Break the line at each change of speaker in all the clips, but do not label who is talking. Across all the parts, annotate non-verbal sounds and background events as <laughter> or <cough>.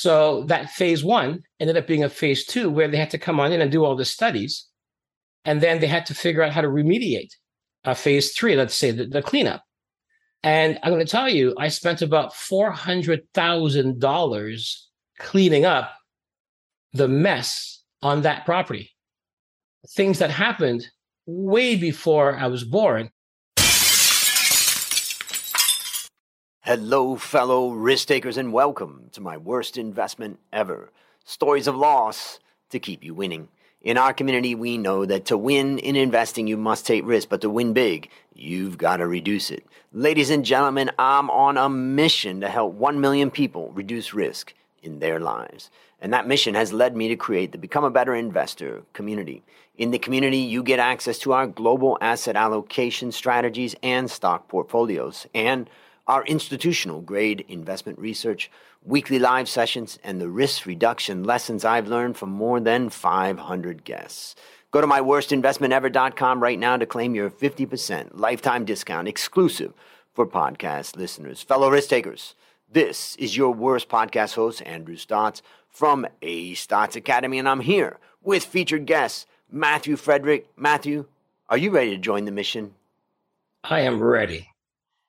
So that phase one ended up being a phase two where they had to come on in and do all the studies. And then they had to figure out how to remediate uh, phase three, let's say the, the cleanup. And I'm going to tell you, I spent about $400,000 cleaning up the mess on that property. Things that happened way before I was born.
Hello, fellow risk takers, and welcome to my worst investment ever stories of loss to keep you winning. In our community, we know that to win in investing, you must take risk, but to win big, you've got to reduce it. Ladies and gentlemen, I'm on a mission to help 1 million people reduce risk in their lives. And that mission has led me to create the Become a Better Investor community. In the community, you get access to our global asset allocation strategies and stock portfolios, and our institutional grade investment research, weekly live sessions, and the risk reduction lessons I've learned from more than 500 guests. Go to myworstinvestmentever.com right now to claim your 50% lifetime discount exclusive for podcast listeners. Fellow risk takers, this is your worst podcast host, Andrew Stotz from A Stotz Academy, and I'm here with featured guest Matthew Frederick. Matthew, are you ready to join the mission?
I am ready.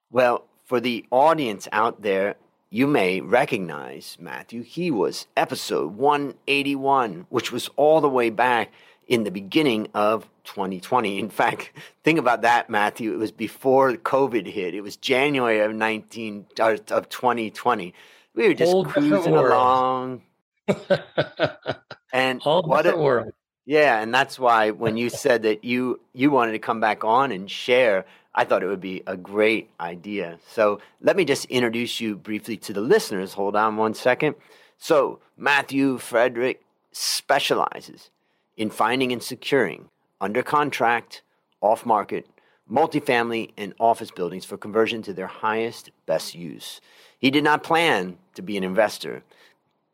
Well, for the audience out there, you may recognize Matthew. He was episode 181, which was all the way back in the beginning of 2020. In fact, <laughs> think about that, Matthew. It was before COVID hit. It was January of 19 of 2020. We were just cruising along. <laughs>
and all what a world.
Yeah, and that's why when you said that you you wanted to come back on and share I thought it would be a great idea. So let me just introduce you briefly to the listeners. Hold on one second. So, Matthew Frederick specializes in finding and securing under contract, off market, multifamily, and office buildings for conversion to their highest, best use. He did not plan to be an investor,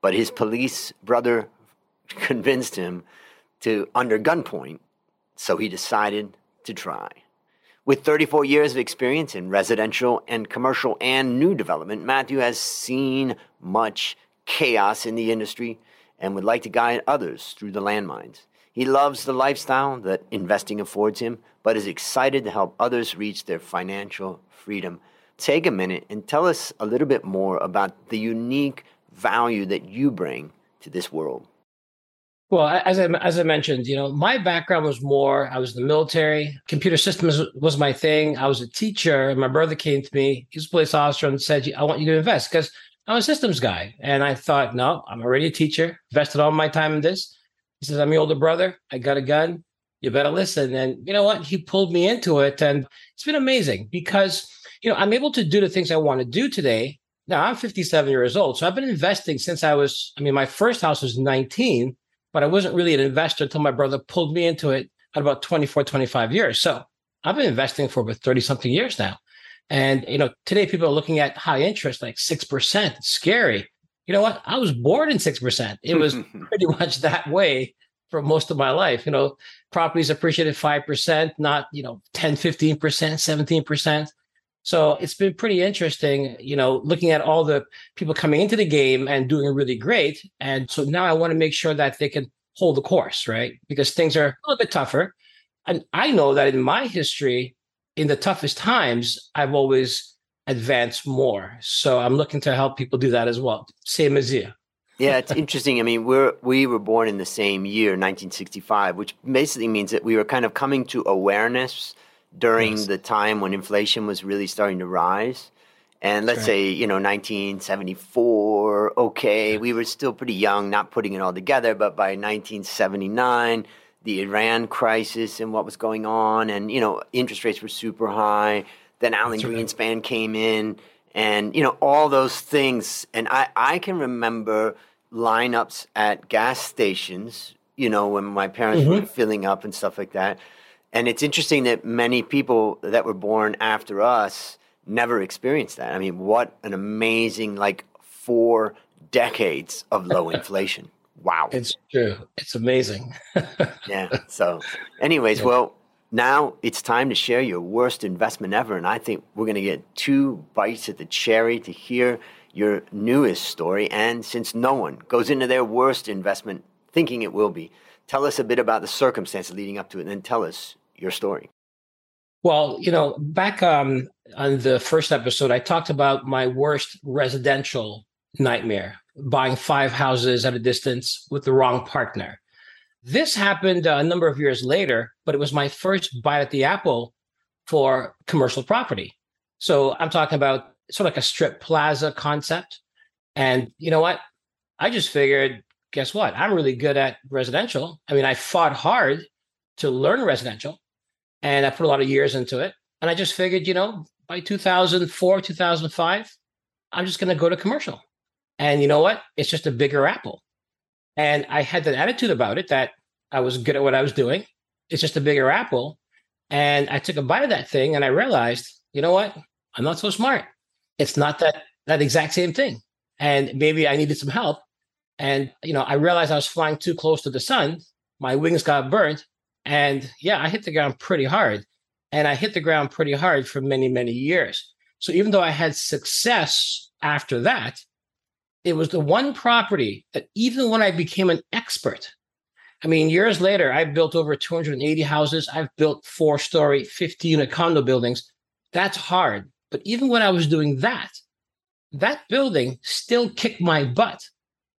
but his police brother <laughs> convinced him to under gunpoint, so he decided to try. With 34 years of experience in residential and commercial and new development, Matthew has seen much chaos in the industry and would like to guide others through the landmines. He loves the lifestyle that investing affords him, but is excited to help others reach their financial freedom. Take a minute and tell us a little bit more about the unique value that you bring to this world.
Well, as I as I mentioned, you know, my background was more. I was in the military. Computer systems was my thing. I was a teacher, and my brother came to me. He's a police officer, and said, "I want you to invest," because I'm a systems guy. And I thought, no, I'm already a teacher. Invested all my time in this. He says, "I'm your older brother. I got a gun. You better listen." And you know what? He pulled me into it, and it's been amazing because you know I'm able to do the things I want to do today. Now I'm 57 years old, so I've been investing since I was. I mean, my first house was 19 but I wasn't really an investor until my brother pulled me into it at about 24, 25 years. So I've been investing for about 30 something years now. And, you know, today people are looking at high interest, like 6%. It's scary. You know what? I was born in 6%. It was <laughs> pretty much that way for most of my life. You know, properties appreciated 5%, not, you know, 10, 15%, 17%. So it's been pretty interesting, you know, looking at all the people coming into the game and doing really great. And so now I want to make sure that they can hold the course, right? Because things are a little bit tougher. And I know that in my history, in the toughest times, I've always advanced more. So I'm looking to help people do that as well. Same as you.
yeah, it's interesting. I mean, we're we were born in the same year, 1965, which basically means that we were kind of coming to awareness during yes. the time when inflation was really starting to rise. And let's say, you know, 1974, okay, we were still pretty young, not putting it all together, but by 1979, the Iran crisis and what was going on, and, you know, interest rates were super high. Then Alan That's Greenspan right. came in, and, you know, all those things. And I, I can remember lineups at gas stations, you know, when my parents mm-hmm. were filling up and stuff like that and it's interesting that many people that were born after us never experienced that. I mean, what an amazing, like, four decades of low <laughs> inflation. Wow.
It's true. It's amazing. <laughs>
yeah. So, anyways, yeah. well, now it's time to share your worst investment ever. And I think we're going to get two bites at the cherry to hear your newest story. And since no one goes into their worst investment thinking it will be, tell us a bit about the circumstances leading up to it and then tell us your story.
Well, you know, back um, on the first episode, I talked about my worst residential nightmare buying five houses at a distance with the wrong partner. This happened a number of years later, but it was my first bite at the apple for commercial property. So I'm talking about sort of like a strip plaza concept. And you know what? I just figured, guess what? I'm really good at residential. I mean, I fought hard to learn residential and I put a lot of years into it. And I just figured, you know, by 2004, 2005, I'm just going to go to commercial. And you know what? It's just a bigger apple. And I had that attitude about it that I was good at what I was doing. It's just a bigger apple. And I took a bite of that thing and I realized, you know what? I'm not so smart. It's not that that exact same thing. And maybe I needed some help. And you know, I realized I was flying too close to the sun. My wings got burnt. And yeah, I hit the ground pretty hard. And I hit the ground pretty hard for many, many years. So even though I had success after that, it was the one property that even when I became an expert, I mean, years later, I built over 280 houses. I've built four story, 50 unit condo buildings. That's hard. But even when I was doing that, that building still kicked my butt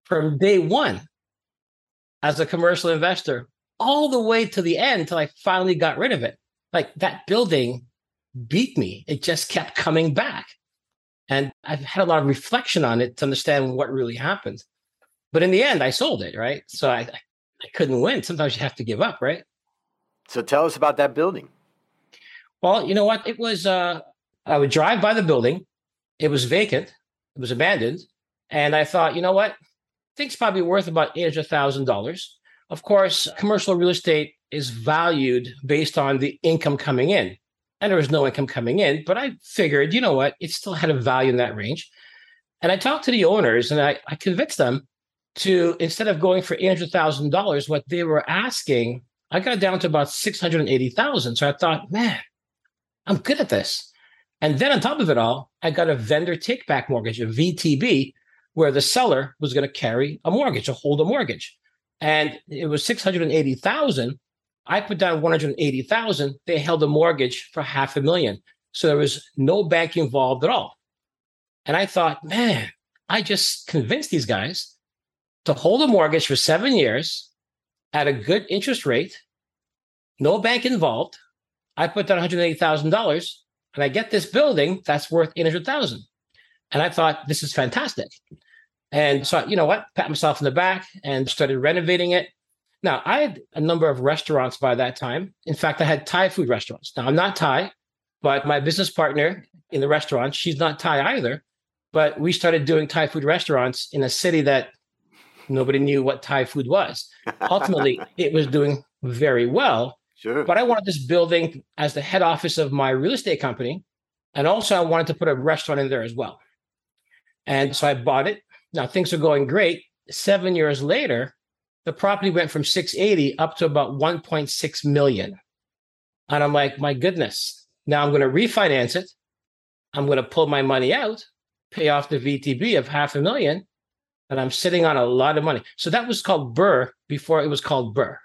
from day one as a commercial investor all the way to the end till I finally got rid of it. Like that building beat me. It just kept coming back. And I've had a lot of reflection on it to understand what really happened. But in the end, I sold it, right? So I, I couldn't win. Sometimes you have to give up, right?
So tell us about that building.
Well, you know what? It was, uh, I would drive by the building. It was vacant, it was abandoned. And I thought, you know what? It's probably worth about $800,000. Of course, commercial real estate is valued based on the income coming in. And there was no income coming in, but I figured, you know what? It still had a value in that range. And I talked to the owners and I, I convinced them to instead of going for $800,000, what they were asking, I got down to about 680,000. So I thought, man, I'm good at this. And then on top of it all, I got a vendor take back mortgage, a VTB, where the seller was going to carry a mortgage, to hold a mortgage. And it was 680,000. I put down 180,000. They held a mortgage for half a million. So there was no bank involved at all. And I thought, man, I just convinced these guys to hold a mortgage for seven years at a good interest rate, no bank involved. I put down $180,000 and I get this building that's worth 800,000. And I thought, this is fantastic. And so, you know what? Pat myself in the back and started renovating it. Now, I had a number of restaurants by that time. In fact, I had Thai food restaurants. Now, I'm not Thai, but my business partner in the restaurant, she's not Thai either. But we started doing Thai food restaurants in a city that Nobody knew what Thai food was. <laughs> Ultimately, it was doing very well.
Sure.
But I wanted this building as the head office of my real estate company. And also, I wanted to put a restaurant in there as well. And so I bought it. Now things are going great. Seven years later, the property went from 680 up to about 1.6 million. And I'm like, my goodness. Now I'm going to refinance it. I'm going to pull my money out, pay off the VTB of half a million, and I'm sitting on a lot of money. So that was called BRRRR before it was called BRRRR.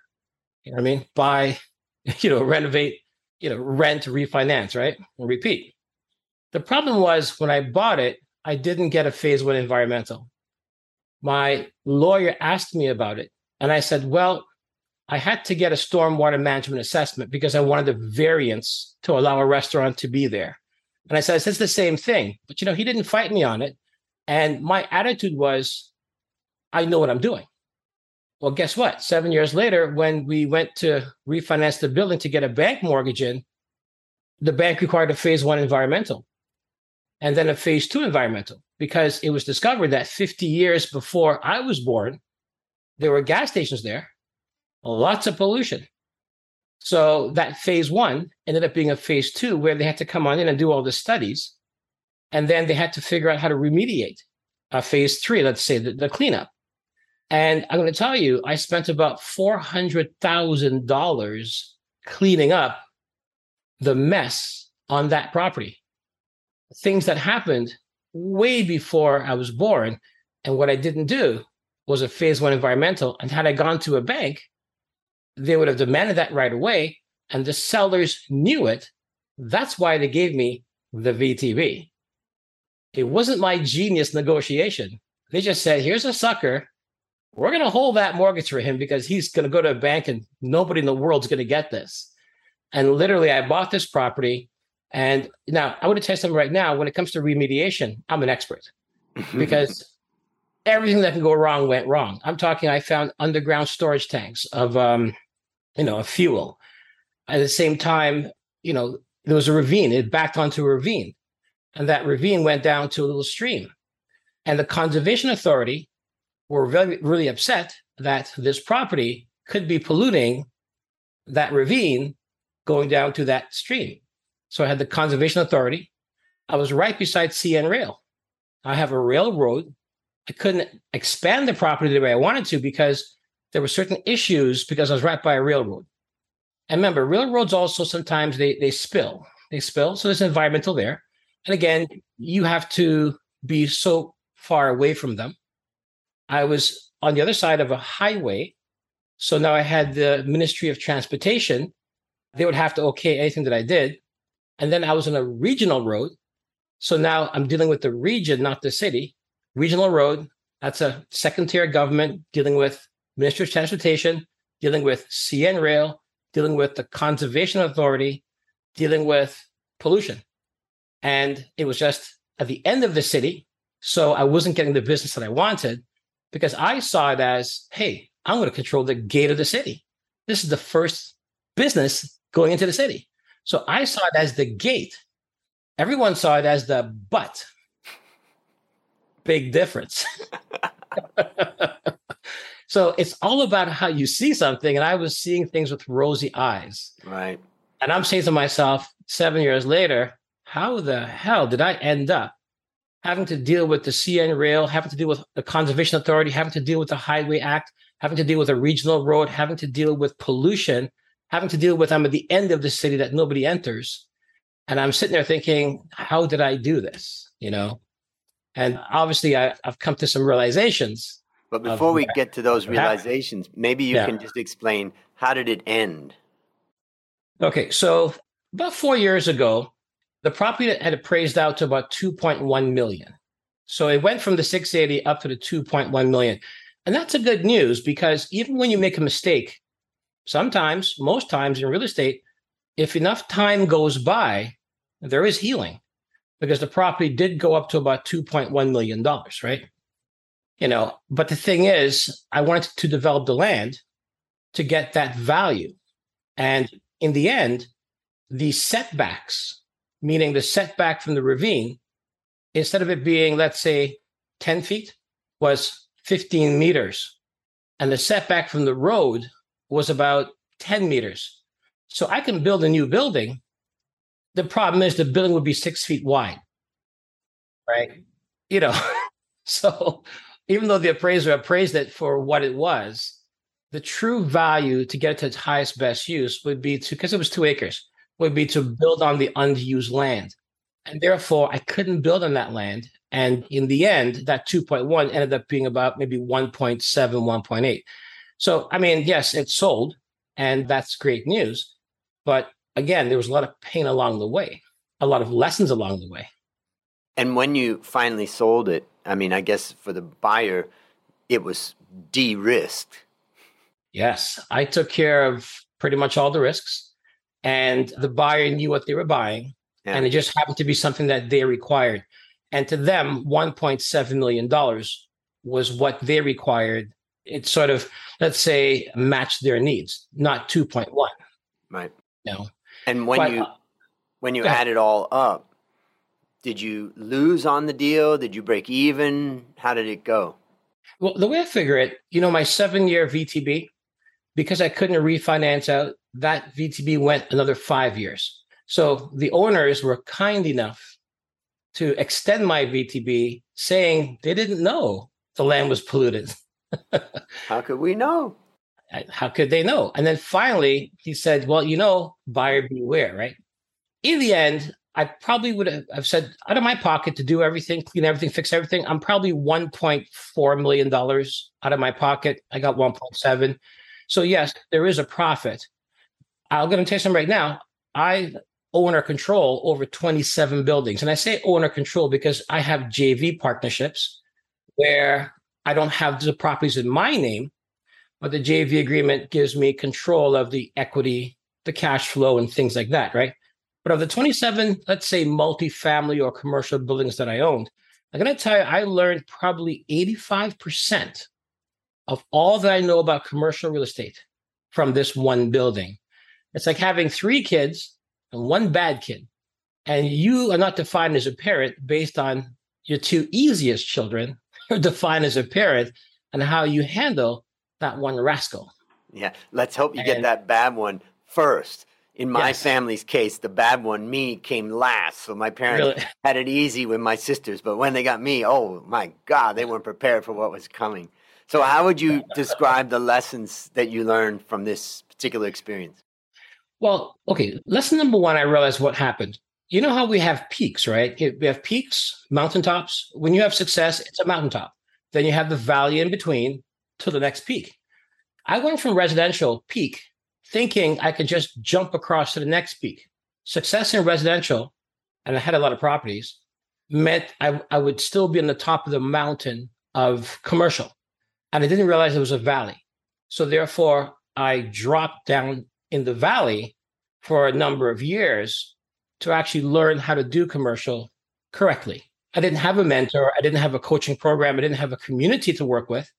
You know what I mean? Buy, <laughs> you know, renovate, you know, rent, refinance, right? And repeat. The problem was when I bought it, I didn't get a phase one environmental. My lawyer asked me about it. And I said, well, I had to get a stormwater management assessment because I wanted a variance to allow a restaurant to be there. And I said, it's the same thing. But, you know, he didn't fight me on it. And my attitude was, I know what I'm doing. Well, guess what? Seven years later, when we went to refinance the building to get a bank mortgage in, the bank required a phase one environmental and then a phase two environmental because it was discovered that 50 years before I was born, there were gas stations there, lots of pollution. So that phase one ended up being a phase two where they had to come on in and do all the studies. And then they had to figure out how to remediate a phase three, let's say the, the cleanup. And I'm going to tell you, I spent about $400,000 cleaning up the mess on that property. Things that happened way before I was born. And what I didn't do was a phase one environmental. And had I gone to a bank, they would have demanded that right away. And the sellers knew it. That's why they gave me the VTB. It wasn't my genius negotiation. They just said, here's a sucker. We're going to hold that mortgage for him because he's going to go to a bank and nobody in the world's going to get this. And literally, I bought this property. And now I want to tell you something right now. When it comes to remediation, I'm an expert <laughs> because everything that can go wrong went wrong. I'm talking, I found underground storage tanks of, um, you know, of fuel. At the same time, you know, there was a ravine. It backed onto a ravine, and that ravine went down to a little stream. And the conservation authority were very, really upset that this property could be polluting that ravine going down to that stream. So I had the conservation authority. I was right beside CN Rail. I have a railroad. I couldn't expand the property the way I wanted to because there were certain issues because I was right by a railroad. And remember, railroads also sometimes they they spill. They spill. So there's environmental there. And again, you have to be so far away from them. I was on the other side of a highway. So now I had the Ministry of Transportation. They would have to okay anything that I did. And then I was on a regional road. So now I'm dealing with the region, not the city. Regional road, that's a second tier government dealing with Ministry of Transportation, dealing with CN Rail, dealing with the Conservation Authority, dealing with pollution. And it was just at the end of the city. So I wasn't getting the business that I wanted because I saw it as, hey, I'm going to control the gate of the city. This is the first business going into the city. So I saw it as the gate. Everyone saw it as the butt. Big difference. <laughs> so it's all about how you see something. And I was seeing things with rosy eyes.
Right.
And I'm saying to myself, seven years later, how the hell did I end up having to deal with the CN Rail, having to deal with the Conservation Authority, having to deal with the Highway Act, having to deal with a regional road, having to deal with pollution, having to deal with I'm at the end of the city that nobody enters. And I'm sitting there thinking, how did I do this? You know? And obviously I, have come to some realizations.
But before we get to those realizations, maybe you yeah. can just explain how did it end?
Okay, so about four years ago, the property had appraised out to about 2.1 million. So it went from the 680 up to the 2.1 million. And that's a good news because even when you make a mistake, sometimes, most times in real estate, if enough time goes by, there is healing because the property did go up to about $2.1 million, right? You know, but the thing is, I wanted to develop the land to get that value. And in the end, the setbacks, meaning the setback from the ravine, instead of it being, let's say, 10 feet, was 15 meters. And the setback from the road was about 10 meters. So I can build a new building. The problem is the building would be six feet wide. Right. You know, <laughs> so even though the appraiser appraised it for what it was, the true value to get it to its highest best use would be to because it was two acres would be to build on the unused land and therefore i couldn't build on that land and in the end that 2.1 ended up being about maybe 1.7 1.8 so i mean yes it sold and that's great news but again there was a lot of pain along the way a lot of lessons along the way
and when you finally sold it i mean i guess for the buyer it was de-risked
Yes, I took care of pretty much all the risks, and the buyer knew what they were buying, yeah. and it just happened to be something that they required. And to them, $1.7 million was what they required. It sort of, let's say, matched their needs, not 2.1.
Right.
No.
And when but, you uh, when you add it all up, did you lose on the deal? Did you break even? How did it go?
Well, the way I figure it, you know, my seven year VTB, because I couldn't refinance out, that VTB went another five years. So the owners were kind enough to extend my VTB, saying they didn't know the land was polluted. <laughs>
How could we know?
How could they know? And then finally, he said, Well, you know, buyer beware, right? In the end, I probably would have said out of my pocket to do everything, clean everything, fix everything. I'm probably 1.4 million dollars out of my pocket. I got 1.7. So yes, there is a profit. I'm going to tell you something right now. I own or control over 27 buildings, and I say own or control because I have JV partnerships where I don't have the properties in my name, but the JV agreement gives me control of the equity, the cash flow, and things like that, right? But of the 27, let's say multifamily or commercial buildings that I owned, I'm going to tell you, I learned probably 85% of all that I know about commercial real estate from this one building. It's like having three kids and one bad kid. And you are not defined as a parent based on your two easiest children. <laughs> You're defined as a parent and how you handle that one rascal.
Yeah, let's hope you and, get that bad one first in my yes. family's case, the bad one, me, came last. So my parents really? <laughs> had it easy with my sisters. But when they got me, oh my God, they weren't prepared for what was coming. So, how would you <laughs> describe the lessons that you learned from this particular experience?
Well, okay. Lesson number one, I realized what happened. You know how we have peaks, right? We have peaks, mountaintops. When you have success, it's a mountaintop. Then you have the valley in between to the next peak. I went from residential peak thinking I could just jump across to the next peak. Success in residential, and I had a lot of properties, meant I, I would still be on the top of the mountain of commercial. And I didn't realize it was a valley. So therefore, I dropped down in the valley for a number of years to actually learn how to do commercial correctly. I didn't have a mentor, I didn't have a coaching program, I didn't have a community to work with.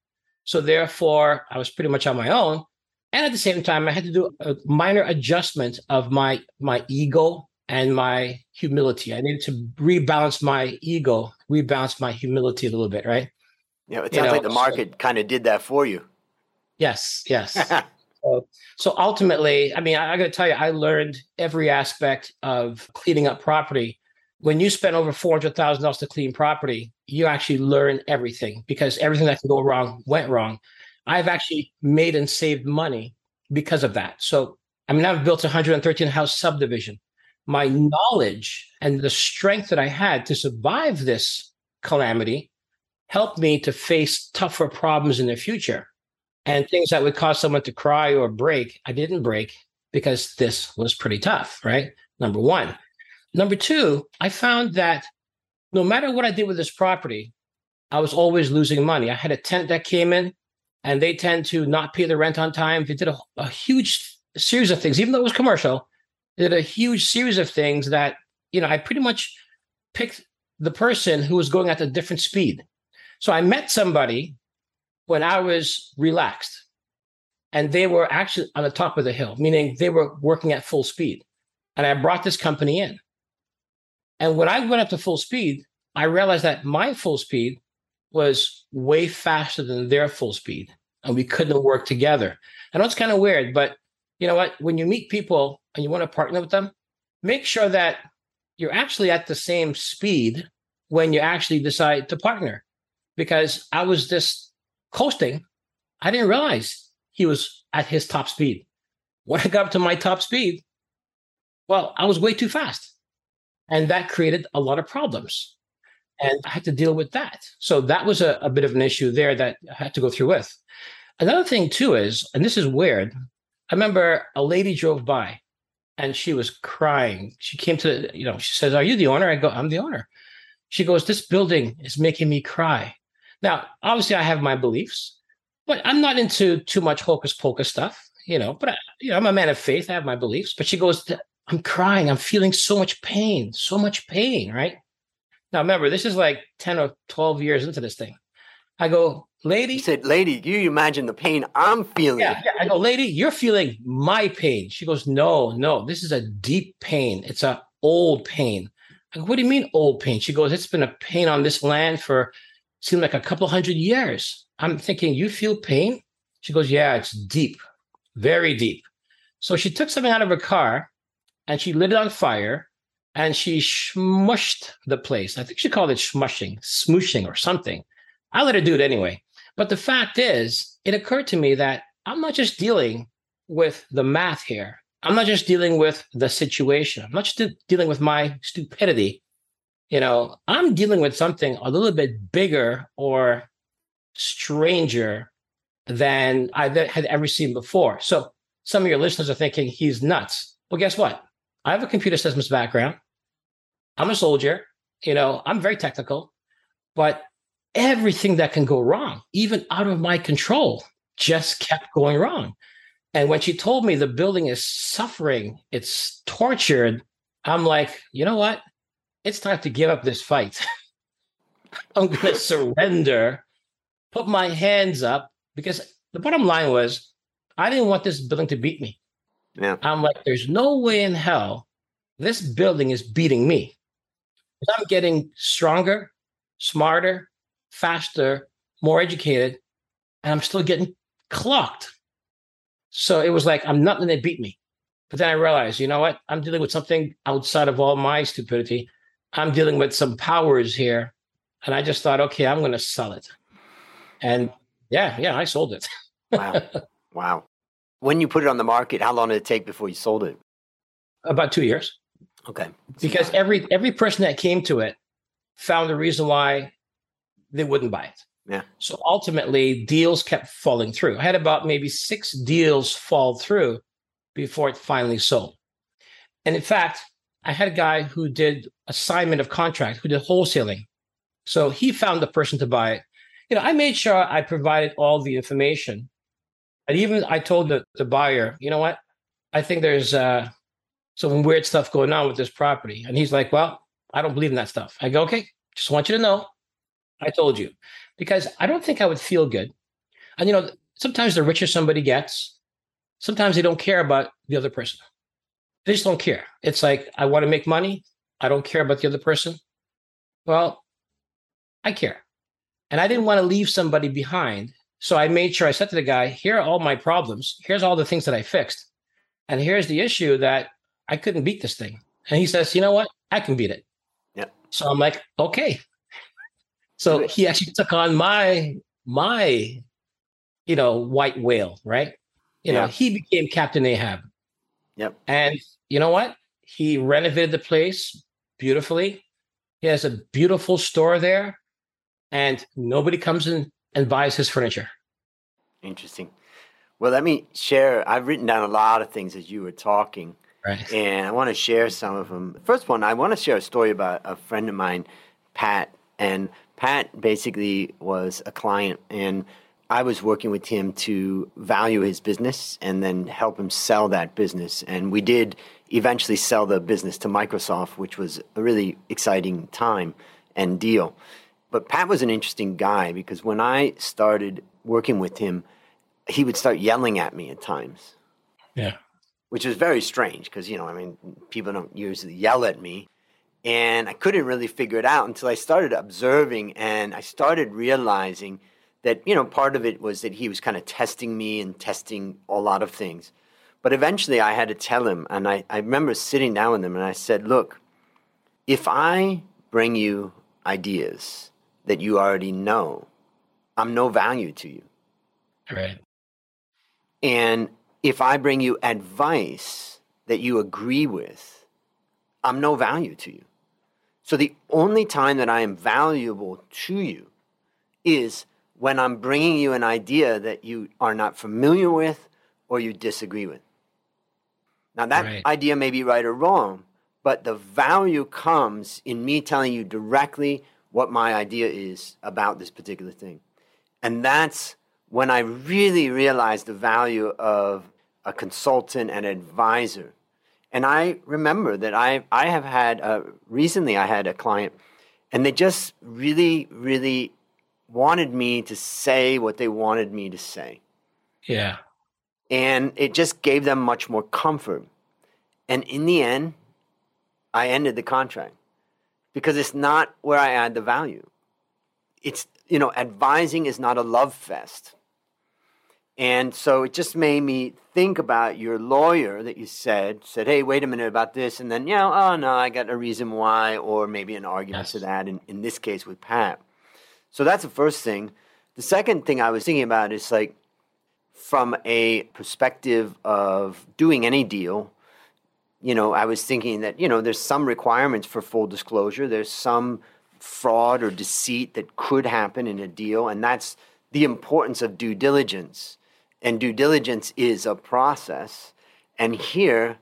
So therefore, I was pretty much on my own. And at the same time, I had to do a minor adjustment of my my ego and my humility. I needed to rebalance my ego, rebalance my humility a little bit, right?
Yeah, it sounds you know, like the market so, kind of did that for you.
Yes, yes. <laughs> so, so ultimately, I mean, I, I got to tell you, I learned every aspect of cleaning up property. When you spend over four hundred thousand dollars to clean property, you actually learn everything because everything that can go wrong went wrong. I've actually made and saved money because of that. So, I mean, I've built a 113 house subdivision. My knowledge and the strength that I had to survive this calamity helped me to face tougher problems in the future. And things that would cause someone to cry or break, I didn't break because this was pretty tough, right? Number one. Number two, I found that no matter what I did with this property, I was always losing money. I had a tenant that came in and they tend to not pay the rent on time. They did a, a huge series of things, even though it was commercial. Did a huge series of things that you know I pretty much picked the person who was going at a different speed. So I met somebody when I was relaxed, and they were actually on the top of the hill, meaning they were working at full speed. And I brought this company in. And when I went up to full speed, I realized that my full speed was way faster than their full speed and we couldn't work together. I know it's kind of weird, but you know what? When you meet people and you want to partner with them, make sure that you're actually at the same speed when you actually decide to partner. Because I was just coasting. I didn't realize he was at his top speed. When I got up to my top speed, well, I was way too fast. And that created a lot of problems and I had to deal with that. So that was a, a bit of an issue there that I had to go through with. Another thing too is, and this is weird. I remember a lady drove by and she was crying. She came to, you know, she says, Are you the owner? I go, I'm the owner. She goes, This building is making me cry. Now, obviously, I have my beliefs, but I'm not into too much hocus pocus stuff, you know, but I, you know, I'm a man of faith. I have my beliefs. But she goes, I'm crying. I'm feeling so much pain, so much pain, right? Now remember, this is like 10 or 12 years into this thing. I go, lady.
You said, lady, you imagine the pain I'm feeling.
Yeah, yeah. I go, lady, you're feeling my pain. She goes, no, no, this is a deep pain. It's a old pain. I go, what do you mean old pain? She goes, it's been a pain on this land for seemed like a couple hundred years. I'm thinking, you feel pain? She goes, yeah, it's deep, very deep. So she took something out of her car and she lit it on fire and she smushed the place. I think she called it smushing, smooshing, or something. I let her do it anyway. But the fact is, it occurred to me that I'm not just dealing with the math here. I'm not just dealing with the situation. I'm not just dealing with my stupidity. You know, I'm dealing with something a little bit bigger or stranger than I had ever seen before. So some of your listeners are thinking he's nuts. Well, guess what? I have a computer systems background. I'm a soldier. You know, I'm very technical, but everything that can go wrong, even out of my control, just kept going wrong. And when she told me the building is suffering, it's tortured, I'm like, you know what? It's time to give up this fight. <laughs> I'm going to surrender, put my hands up, because the bottom line was I didn't want this building to beat me.
Yeah.
I'm like, there's no way in hell this building is beating me. I'm getting stronger, smarter, faster, more educated, and I'm still getting clocked. So it was like, I'm not going to beat me. But then I realized, you know what? I'm dealing with something outside of all my stupidity. I'm dealing with some powers here. And I just thought, okay, I'm going to sell it. And yeah, yeah, I sold it.
wow. <laughs> Wow. When you put it on the market, how long did it take before you sold it?
About two years.
Okay.
Because every every person that came to it found a reason why they wouldn't buy it.
Yeah.
So ultimately, deals kept falling through. I had about maybe six deals fall through before it finally sold. And in fact, I had a guy who did assignment of contract, who did wholesaling. So he found the person to buy it. You know, I made sure I provided all the information. And even I told the, the buyer, you know what? I think there's uh, some weird stuff going on with this property. And he's like, Well, I don't believe in that stuff. I go, Okay, just want you to know. I told you. Because I don't think I would feel good. And you know, sometimes the richer somebody gets, sometimes they don't care about the other person. They just don't care. It's like, I want to make money. I don't care about the other person. Well, I care. And I didn't want to leave somebody behind. So I made sure I said to the guy, here are all my problems. Here's all the things that I fixed. And here's the issue that I couldn't beat this thing. And he says, you know what? I can beat it.
Yeah.
So I'm like, okay. <laughs> So he actually took on my my, you know, white whale, right? You yeah. know, he became Captain Ahab.
Yep.
And you know what? He renovated the place beautifully. He has a beautiful store there, and nobody comes in and buys his furniture.
Interesting. Well, let me share. I've written down a lot of things as you were talking.
Right.
And I want to share some of them. First one, I want to share a story about a friend of mine, Pat. And Pat basically was a client, and I was working with him to value his business and then help him sell that business. And we did eventually sell the business to Microsoft, which was a really exciting time and deal. But Pat was an interesting guy because when I started working with him, he would start yelling at me at times.
Yeah
which was very strange because you know, I mean, people don't usually yell at me, and I couldn't really figure it out until I started observing and I started realizing that you know part of it was that he was kind of testing me and testing a lot of things. But eventually, I had to tell him, and I, I remember sitting down with him and I said, "Look, if I bring you ideas that you already know, I'm no value to you."
Right.
And if I bring you advice that you agree with, I'm no value to you. So the only time that I am valuable to you is when I'm bringing you an idea that you are not familiar with or you disagree with. Now, that right. idea may be right or wrong, but the value comes in me telling you directly what my idea is about this particular thing. And that's when I really realized the value of a consultant, and advisor. And I remember that I, I have had, uh, recently I had a client, and they just really, really wanted me to say what they wanted me to say.
Yeah.
And it just gave them much more comfort. And in the end, I ended the contract because it's not where I add the value. It's, you know, advising is not a love fest. And so it just made me think about your lawyer that you said, said, hey, wait a minute about this. And then, yeah, oh, no, I got a reason why, or maybe an argument yes. to that, in, in this case with Pat. So that's the first thing. The second thing I was thinking about is like, from a perspective of doing any deal, you know, I was thinking that, you know, there's some requirements for full disclosure. There's some fraud or deceit that could happen in a deal. And that's the importance of due diligence. And due diligence is a process. And here,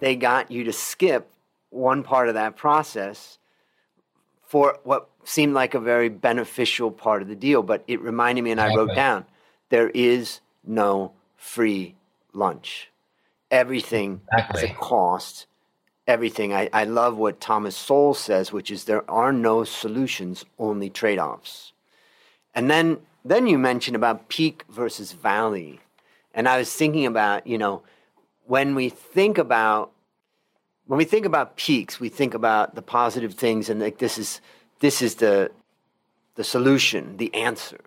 they got you to skip one part of that process for what seemed like a very beneficial part of the deal. But it reminded me, and I wrote down there is no free lunch everything exactly. has a cost. Everything. I, I love what Thomas Sowell says, which is there are no solutions, only trade offs. And then then you mentioned about peak versus valley. And I was thinking about, you know, when we think about when we think about peaks, we think about the positive things and like this is this is the the solution, the answer.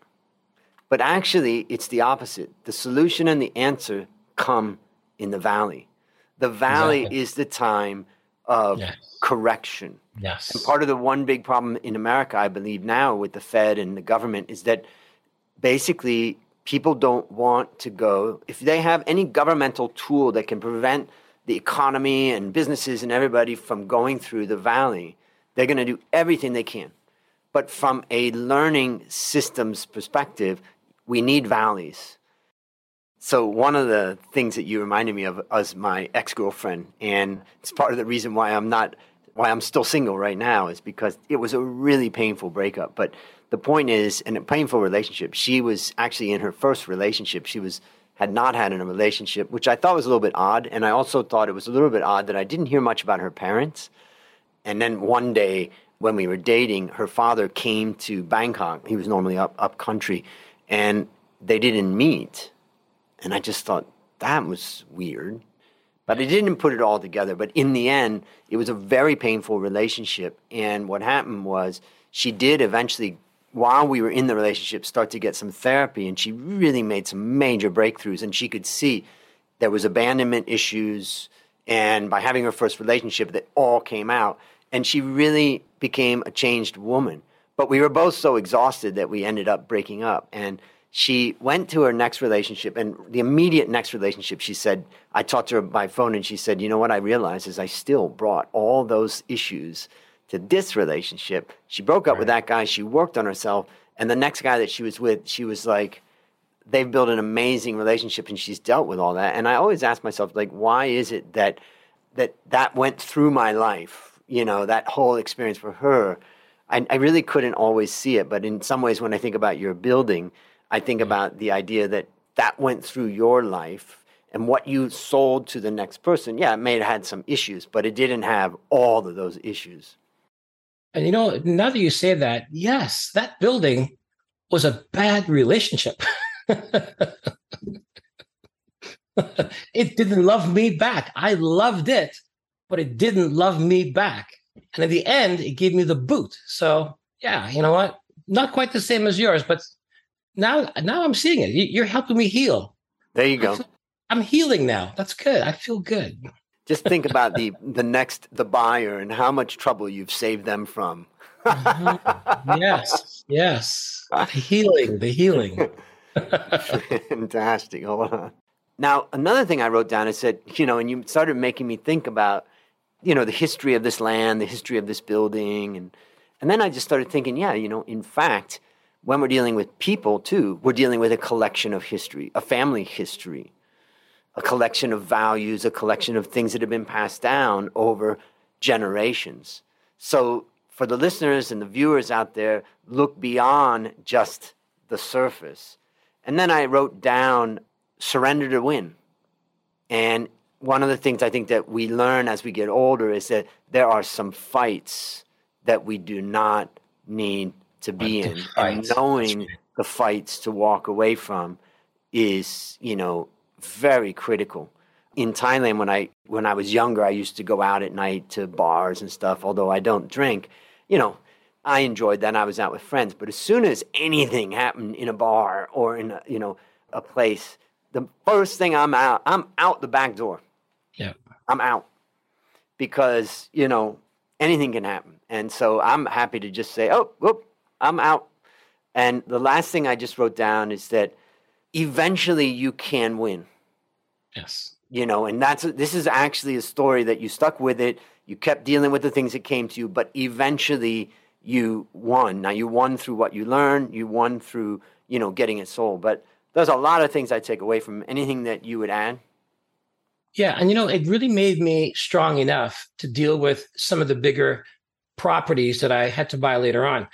But actually it's the opposite. The solution and the answer come in the valley. The valley exactly. is the time of yes. correction.
Yes.
And part of the one big problem in America, I believe now with the Fed and the government is that basically people don't want to go if they have any governmental tool that can prevent the economy and businesses and everybody from going through the valley, they're going to do everything they can. But from a learning systems perspective, we need valleys. So one of the things that you reminded me of was my ex-girlfriend, and it's part of the reason why I'm not why I'm still single right now is because it was a really painful breakup. But the point is, in a painful relationship, she was actually in her first relationship. She was had not had in a relationship, which I thought was a little bit odd, and I also thought it was a little bit odd that I didn't hear much about her parents. And then one day when we were dating, her father came to Bangkok. He was normally up up country, and they didn't meet and I just thought that was weird. But I didn't put it all together. But in the end, it was a very painful relationship. And what happened was she did eventually, while we were in the relationship, start to get some therapy. And she really made some major breakthroughs. And she could see there was abandonment issues. And by having her first relationship, that all came out. And she really became a changed woman. But we were both so exhausted that we ended up breaking up. And she went to her next relationship and the immediate next relationship she said i talked to her by phone and she said you know what i realized is i still brought all those issues to this relationship she broke up right. with that guy she worked on herself and the next guy that she was with she was like they've built an amazing relationship and she's dealt with all that and i always ask myself like why is it that that that went through my life you know that whole experience for her I, I really couldn't always see it but in some ways when i think about your building I think mm-hmm. about the idea that that went through your life and what you sold to the next person. Yeah, it may have had some issues, but it didn't have all of those issues.
And you know, now that you say that, yes, that building was a bad relationship. <laughs> it didn't love me back. I loved it, but it didn't love me back. And in the end, it gave me the boot. So, yeah, you know what? Not quite the same as yours, but now now I'm seeing it. You're helping me heal.
There you go.
I'm healing now. That's good. I feel good.
Just think <laughs> about the the next the buyer and how much trouble you've saved them from.
mm-hmm. Yes, yes. <laughs> The healing, the healing. <laughs>
Fantastic. Hold on. Now, another thing I wrote down, I said, you know, and you started making me think about, you know, the history of this land, the history of this building, and and then I just started thinking, yeah, you know, in fact, when we're dealing with people, too, we're dealing with a collection of history, a family history, a collection of values, a collection of things that have been passed down over generations. So, for the listeners and the viewers out there, look beyond just the surface. And then I wrote down surrender to win. And one of the things I think that we learn as we get older is that there are some fights that we do not need to be in. And knowing the fights to walk away from is you know very critical. In thailand when i when i was younger i used to go out at night to bars and stuff although i don't drink. You know i enjoyed that i was out with friends. But as soon as anything happened in a bar or in a, you know a place the first thing i'm out i'm out the back door
yeah
i'm out because you know anything can happen and so i'm happy to just say oh whoop I'm out. And the last thing I just wrote down is that eventually you can win.
Yes.
you know, and that's this is actually a story that you stuck with it. You kept dealing with the things that came to you, but eventually you won. Now you won through what you learned. You won through you know getting it sold. But there's a lot of things I take away from anything that you would add.
Yeah, and you know, it really made me strong enough to deal with some of the bigger properties that I had to buy later on.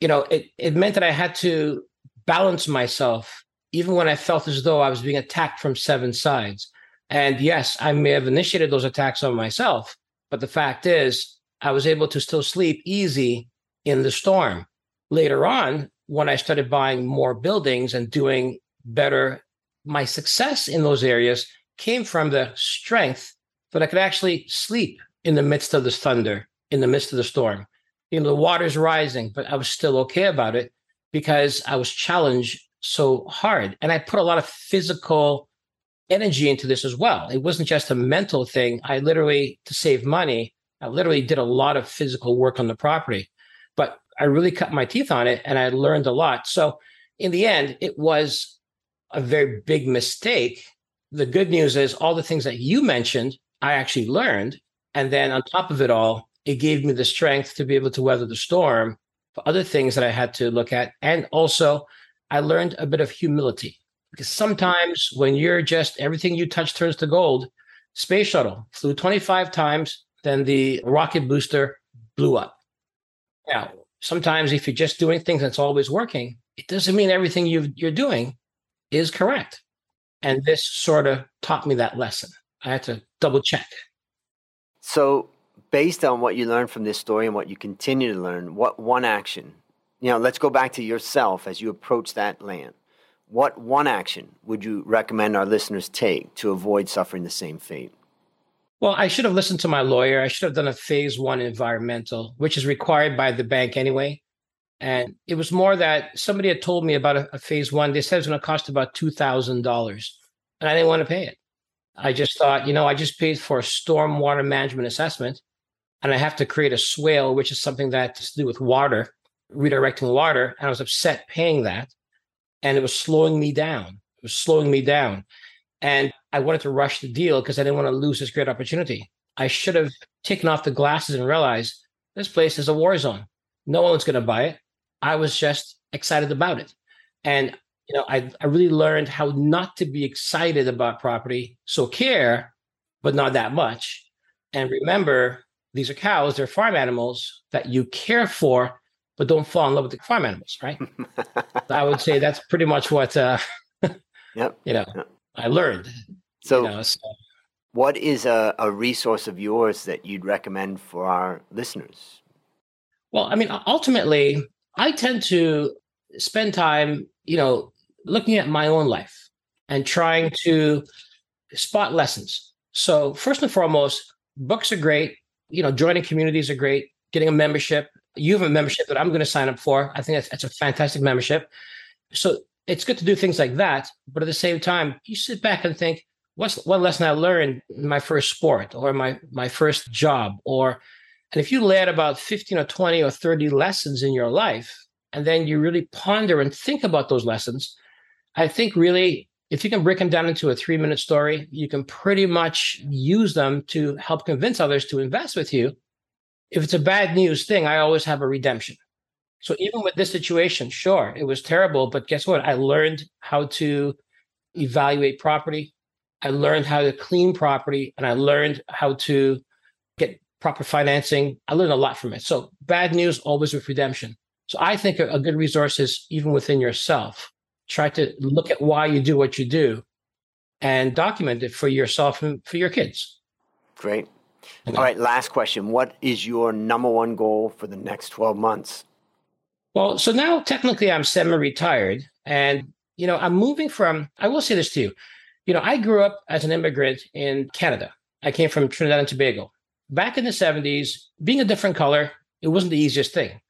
You know, it it meant that I had to balance myself even when I felt as though I was being attacked from seven sides. And yes, I may have initiated those attacks on myself, but the fact is, I was able to still sleep easy in the storm. Later on, when I started buying more buildings and doing better, my success in those areas came from the strength that I could actually sleep in the midst of this thunder, in the midst of the storm. You know, the water's rising, but I was still okay about it because I was challenged so hard. And I put a lot of physical energy into this as well. It wasn't just a mental thing. I literally, to save money, I literally did a lot of physical work on the property, but I really cut my teeth on it and I learned a lot. So in the end, it was a very big mistake. The good news is all the things that you mentioned, I actually learned. And then on top of it all, it gave me the strength to be able to weather the storm for other things that I had to look at. And also, I learned a bit of humility because sometimes when you're just everything you touch turns to gold, space shuttle flew 25 times, then the rocket booster blew up. Now, sometimes if you're just doing things that's always working, it doesn't mean everything you you're doing is correct. And this sort of taught me that lesson. I had to double check.
So, based on what you learned from this story and what you continue to learn, what one action, you know, let's go back to yourself as you approach that land. What one action would you recommend our listeners take to avoid suffering the same fate?
Well, I should have listened to my lawyer. I should have done a phase one environmental, which is required by the bank anyway. And it was more that somebody had told me about a, a phase one. They said it's going to cost about $2,000. And I didn't want to pay it. I just thought, you know, I just paid for a stormwater management assessment and I have to create a swale, which is something that has to do with water, redirecting water. And I was upset paying that. And it was slowing me down. It was slowing me down. And I wanted to rush the deal because I didn't want to lose this great opportunity. I should have taken off the glasses and realized this place is a war zone. No one's going to buy it. I was just excited about it. And you know, I, I really learned how not to be excited about property. So care, but not that much. And remember, these are cows, they're farm animals that you care for, but don't fall in love with the farm animals, right? <laughs> I would say that's pretty much what uh <laughs> yep. you know yep. I learned.
So, you know, so, what is a, a resource of yours that you'd recommend for our listeners?
Well, I mean, ultimately, I tend to spend time, you know, looking at my own life and trying to spot lessons. So, first and foremost, books are great. You know, joining communities are great. Getting a membership. You have a membership that I'm going to sign up for. I think that's, that's a fantastic membership. So, it's good to do things like that. But at the same time, you sit back and think, what's one lesson I learned in my first sport or my my first job or and if you lay out about 15 or 20 or 30 lessons in your life, and then you really ponder and think about those lessons, I think really, if you can break them down into a three minute story, you can pretty much use them to help convince others to invest with you. If it's a bad news thing, I always have a redemption. So even with this situation, sure, it was terrible, but guess what? I learned how to evaluate property. I learned how to clean property and I learned how to proper financing. I learned a lot from it. So bad news always with redemption. So I think a, a good resource is even within yourself. Try to look at why you do what you do and document it for yourself and for your kids.
Great. All right, last question. What is your number one goal for the next 12 months?
Well, so now technically I'm semi-retired and you know, I'm moving from I will say this to you. You know, I grew up as an immigrant in Canada. I came from Trinidad and Tobago back in the 70s, being a different color, it wasn't the easiest thing.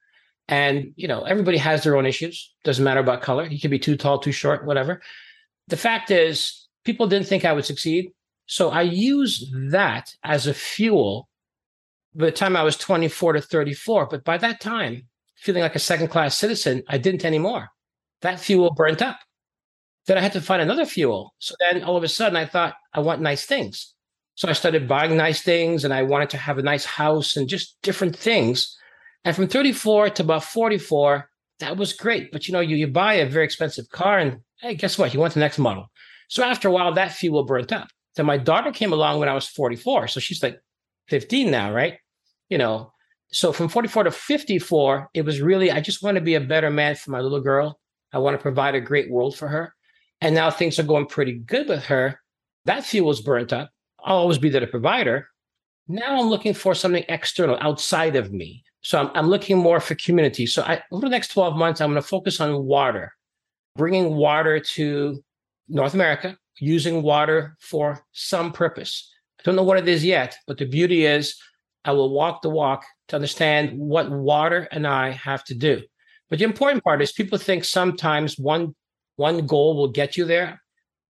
And, you know, everybody has their own issues. Doesn't matter about color. You could be too tall, too short, whatever. The fact is, people didn't think I would succeed. So I used that as a fuel by the time I was 24 to 34. But by that time, feeling like a second class citizen, I didn't anymore. That fuel burnt up. Then I had to find another fuel. So then all of a sudden I thought, I want nice things. So I started buying nice things and I wanted to have a nice house and just different things. And from 34 to about 44, that was great. But you know, you, you buy a very expensive car and hey, guess what? You want the next model. So after a while, that fuel burnt up. Then my daughter came along when I was 44. So she's like 15 now, right? You know, so from 44 to 54, it was really, I just want to be a better man for my little girl. I want to provide a great world for her. And now things are going pretty good with her. That fuel was burnt up. I'll always be there to provider. Now I'm looking for something external outside of me. So I'm, I'm looking more for community. So I, over the next 12 months, I'm going to focus on water, bringing water to North America, using water for some purpose. I don't know what it is yet, but the beauty is I will walk the walk to understand what water and I have to do. But the important part is people think sometimes one one goal will get you there.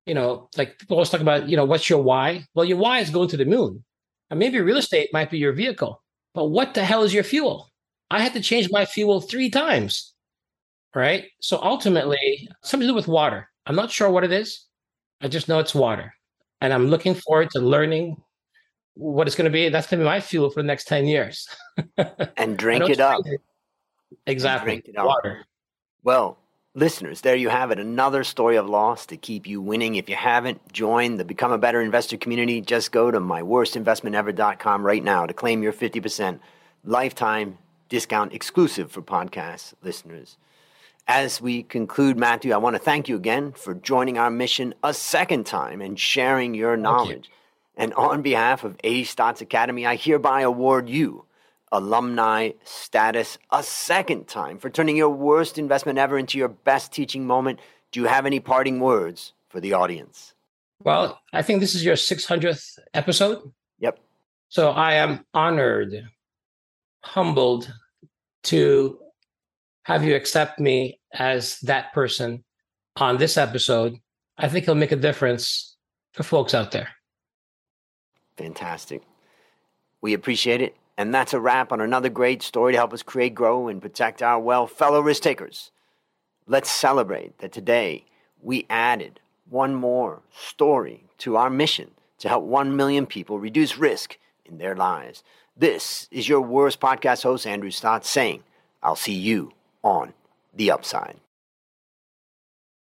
You know, like people always talk about, you know, what's your why? Well, your why is going to the moon. And maybe real estate might be your vehicle. But what the hell is your fuel? I had to change my fuel three times. Right. So ultimately, something to do with water. I'm not sure what it is. I just know it's water. And I'm looking forward to learning what it's going to be. That's going to be my fuel for the next 10 years. <laughs>
and drink it up.
Exactly. Drink it up. Water.
Well, listeners, there you have it. Another story of loss to keep you winning. If you haven't joined the Become a Better Investor community, just go to myworstinvestmentever.com right now to claim your 50% lifetime discount exclusive for podcast listeners. As we conclude, Matthew, I want to thank you again for joining our mission a second time and sharing your knowledge. You. And on behalf of A Stotz Academy, I hereby award you alumni status a second time for turning your worst investment ever into your best teaching moment. Do you have any parting words for the audience?
Well, I think this is your 600th episode.
Yep.
So I am honored, humbled to have you accept me as that person on this episode. I think it'll make a difference for folks out there.
Fantastic. We appreciate it. And that's a wrap on another great story to help us create, grow, and protect our well Fellow risk takers, let's celebrate that today we added one more story to our mission to help 1 million people reduce risk in their lives. This is your worst podcast host, Andrew Stotz, saying, I'll see you on the upside.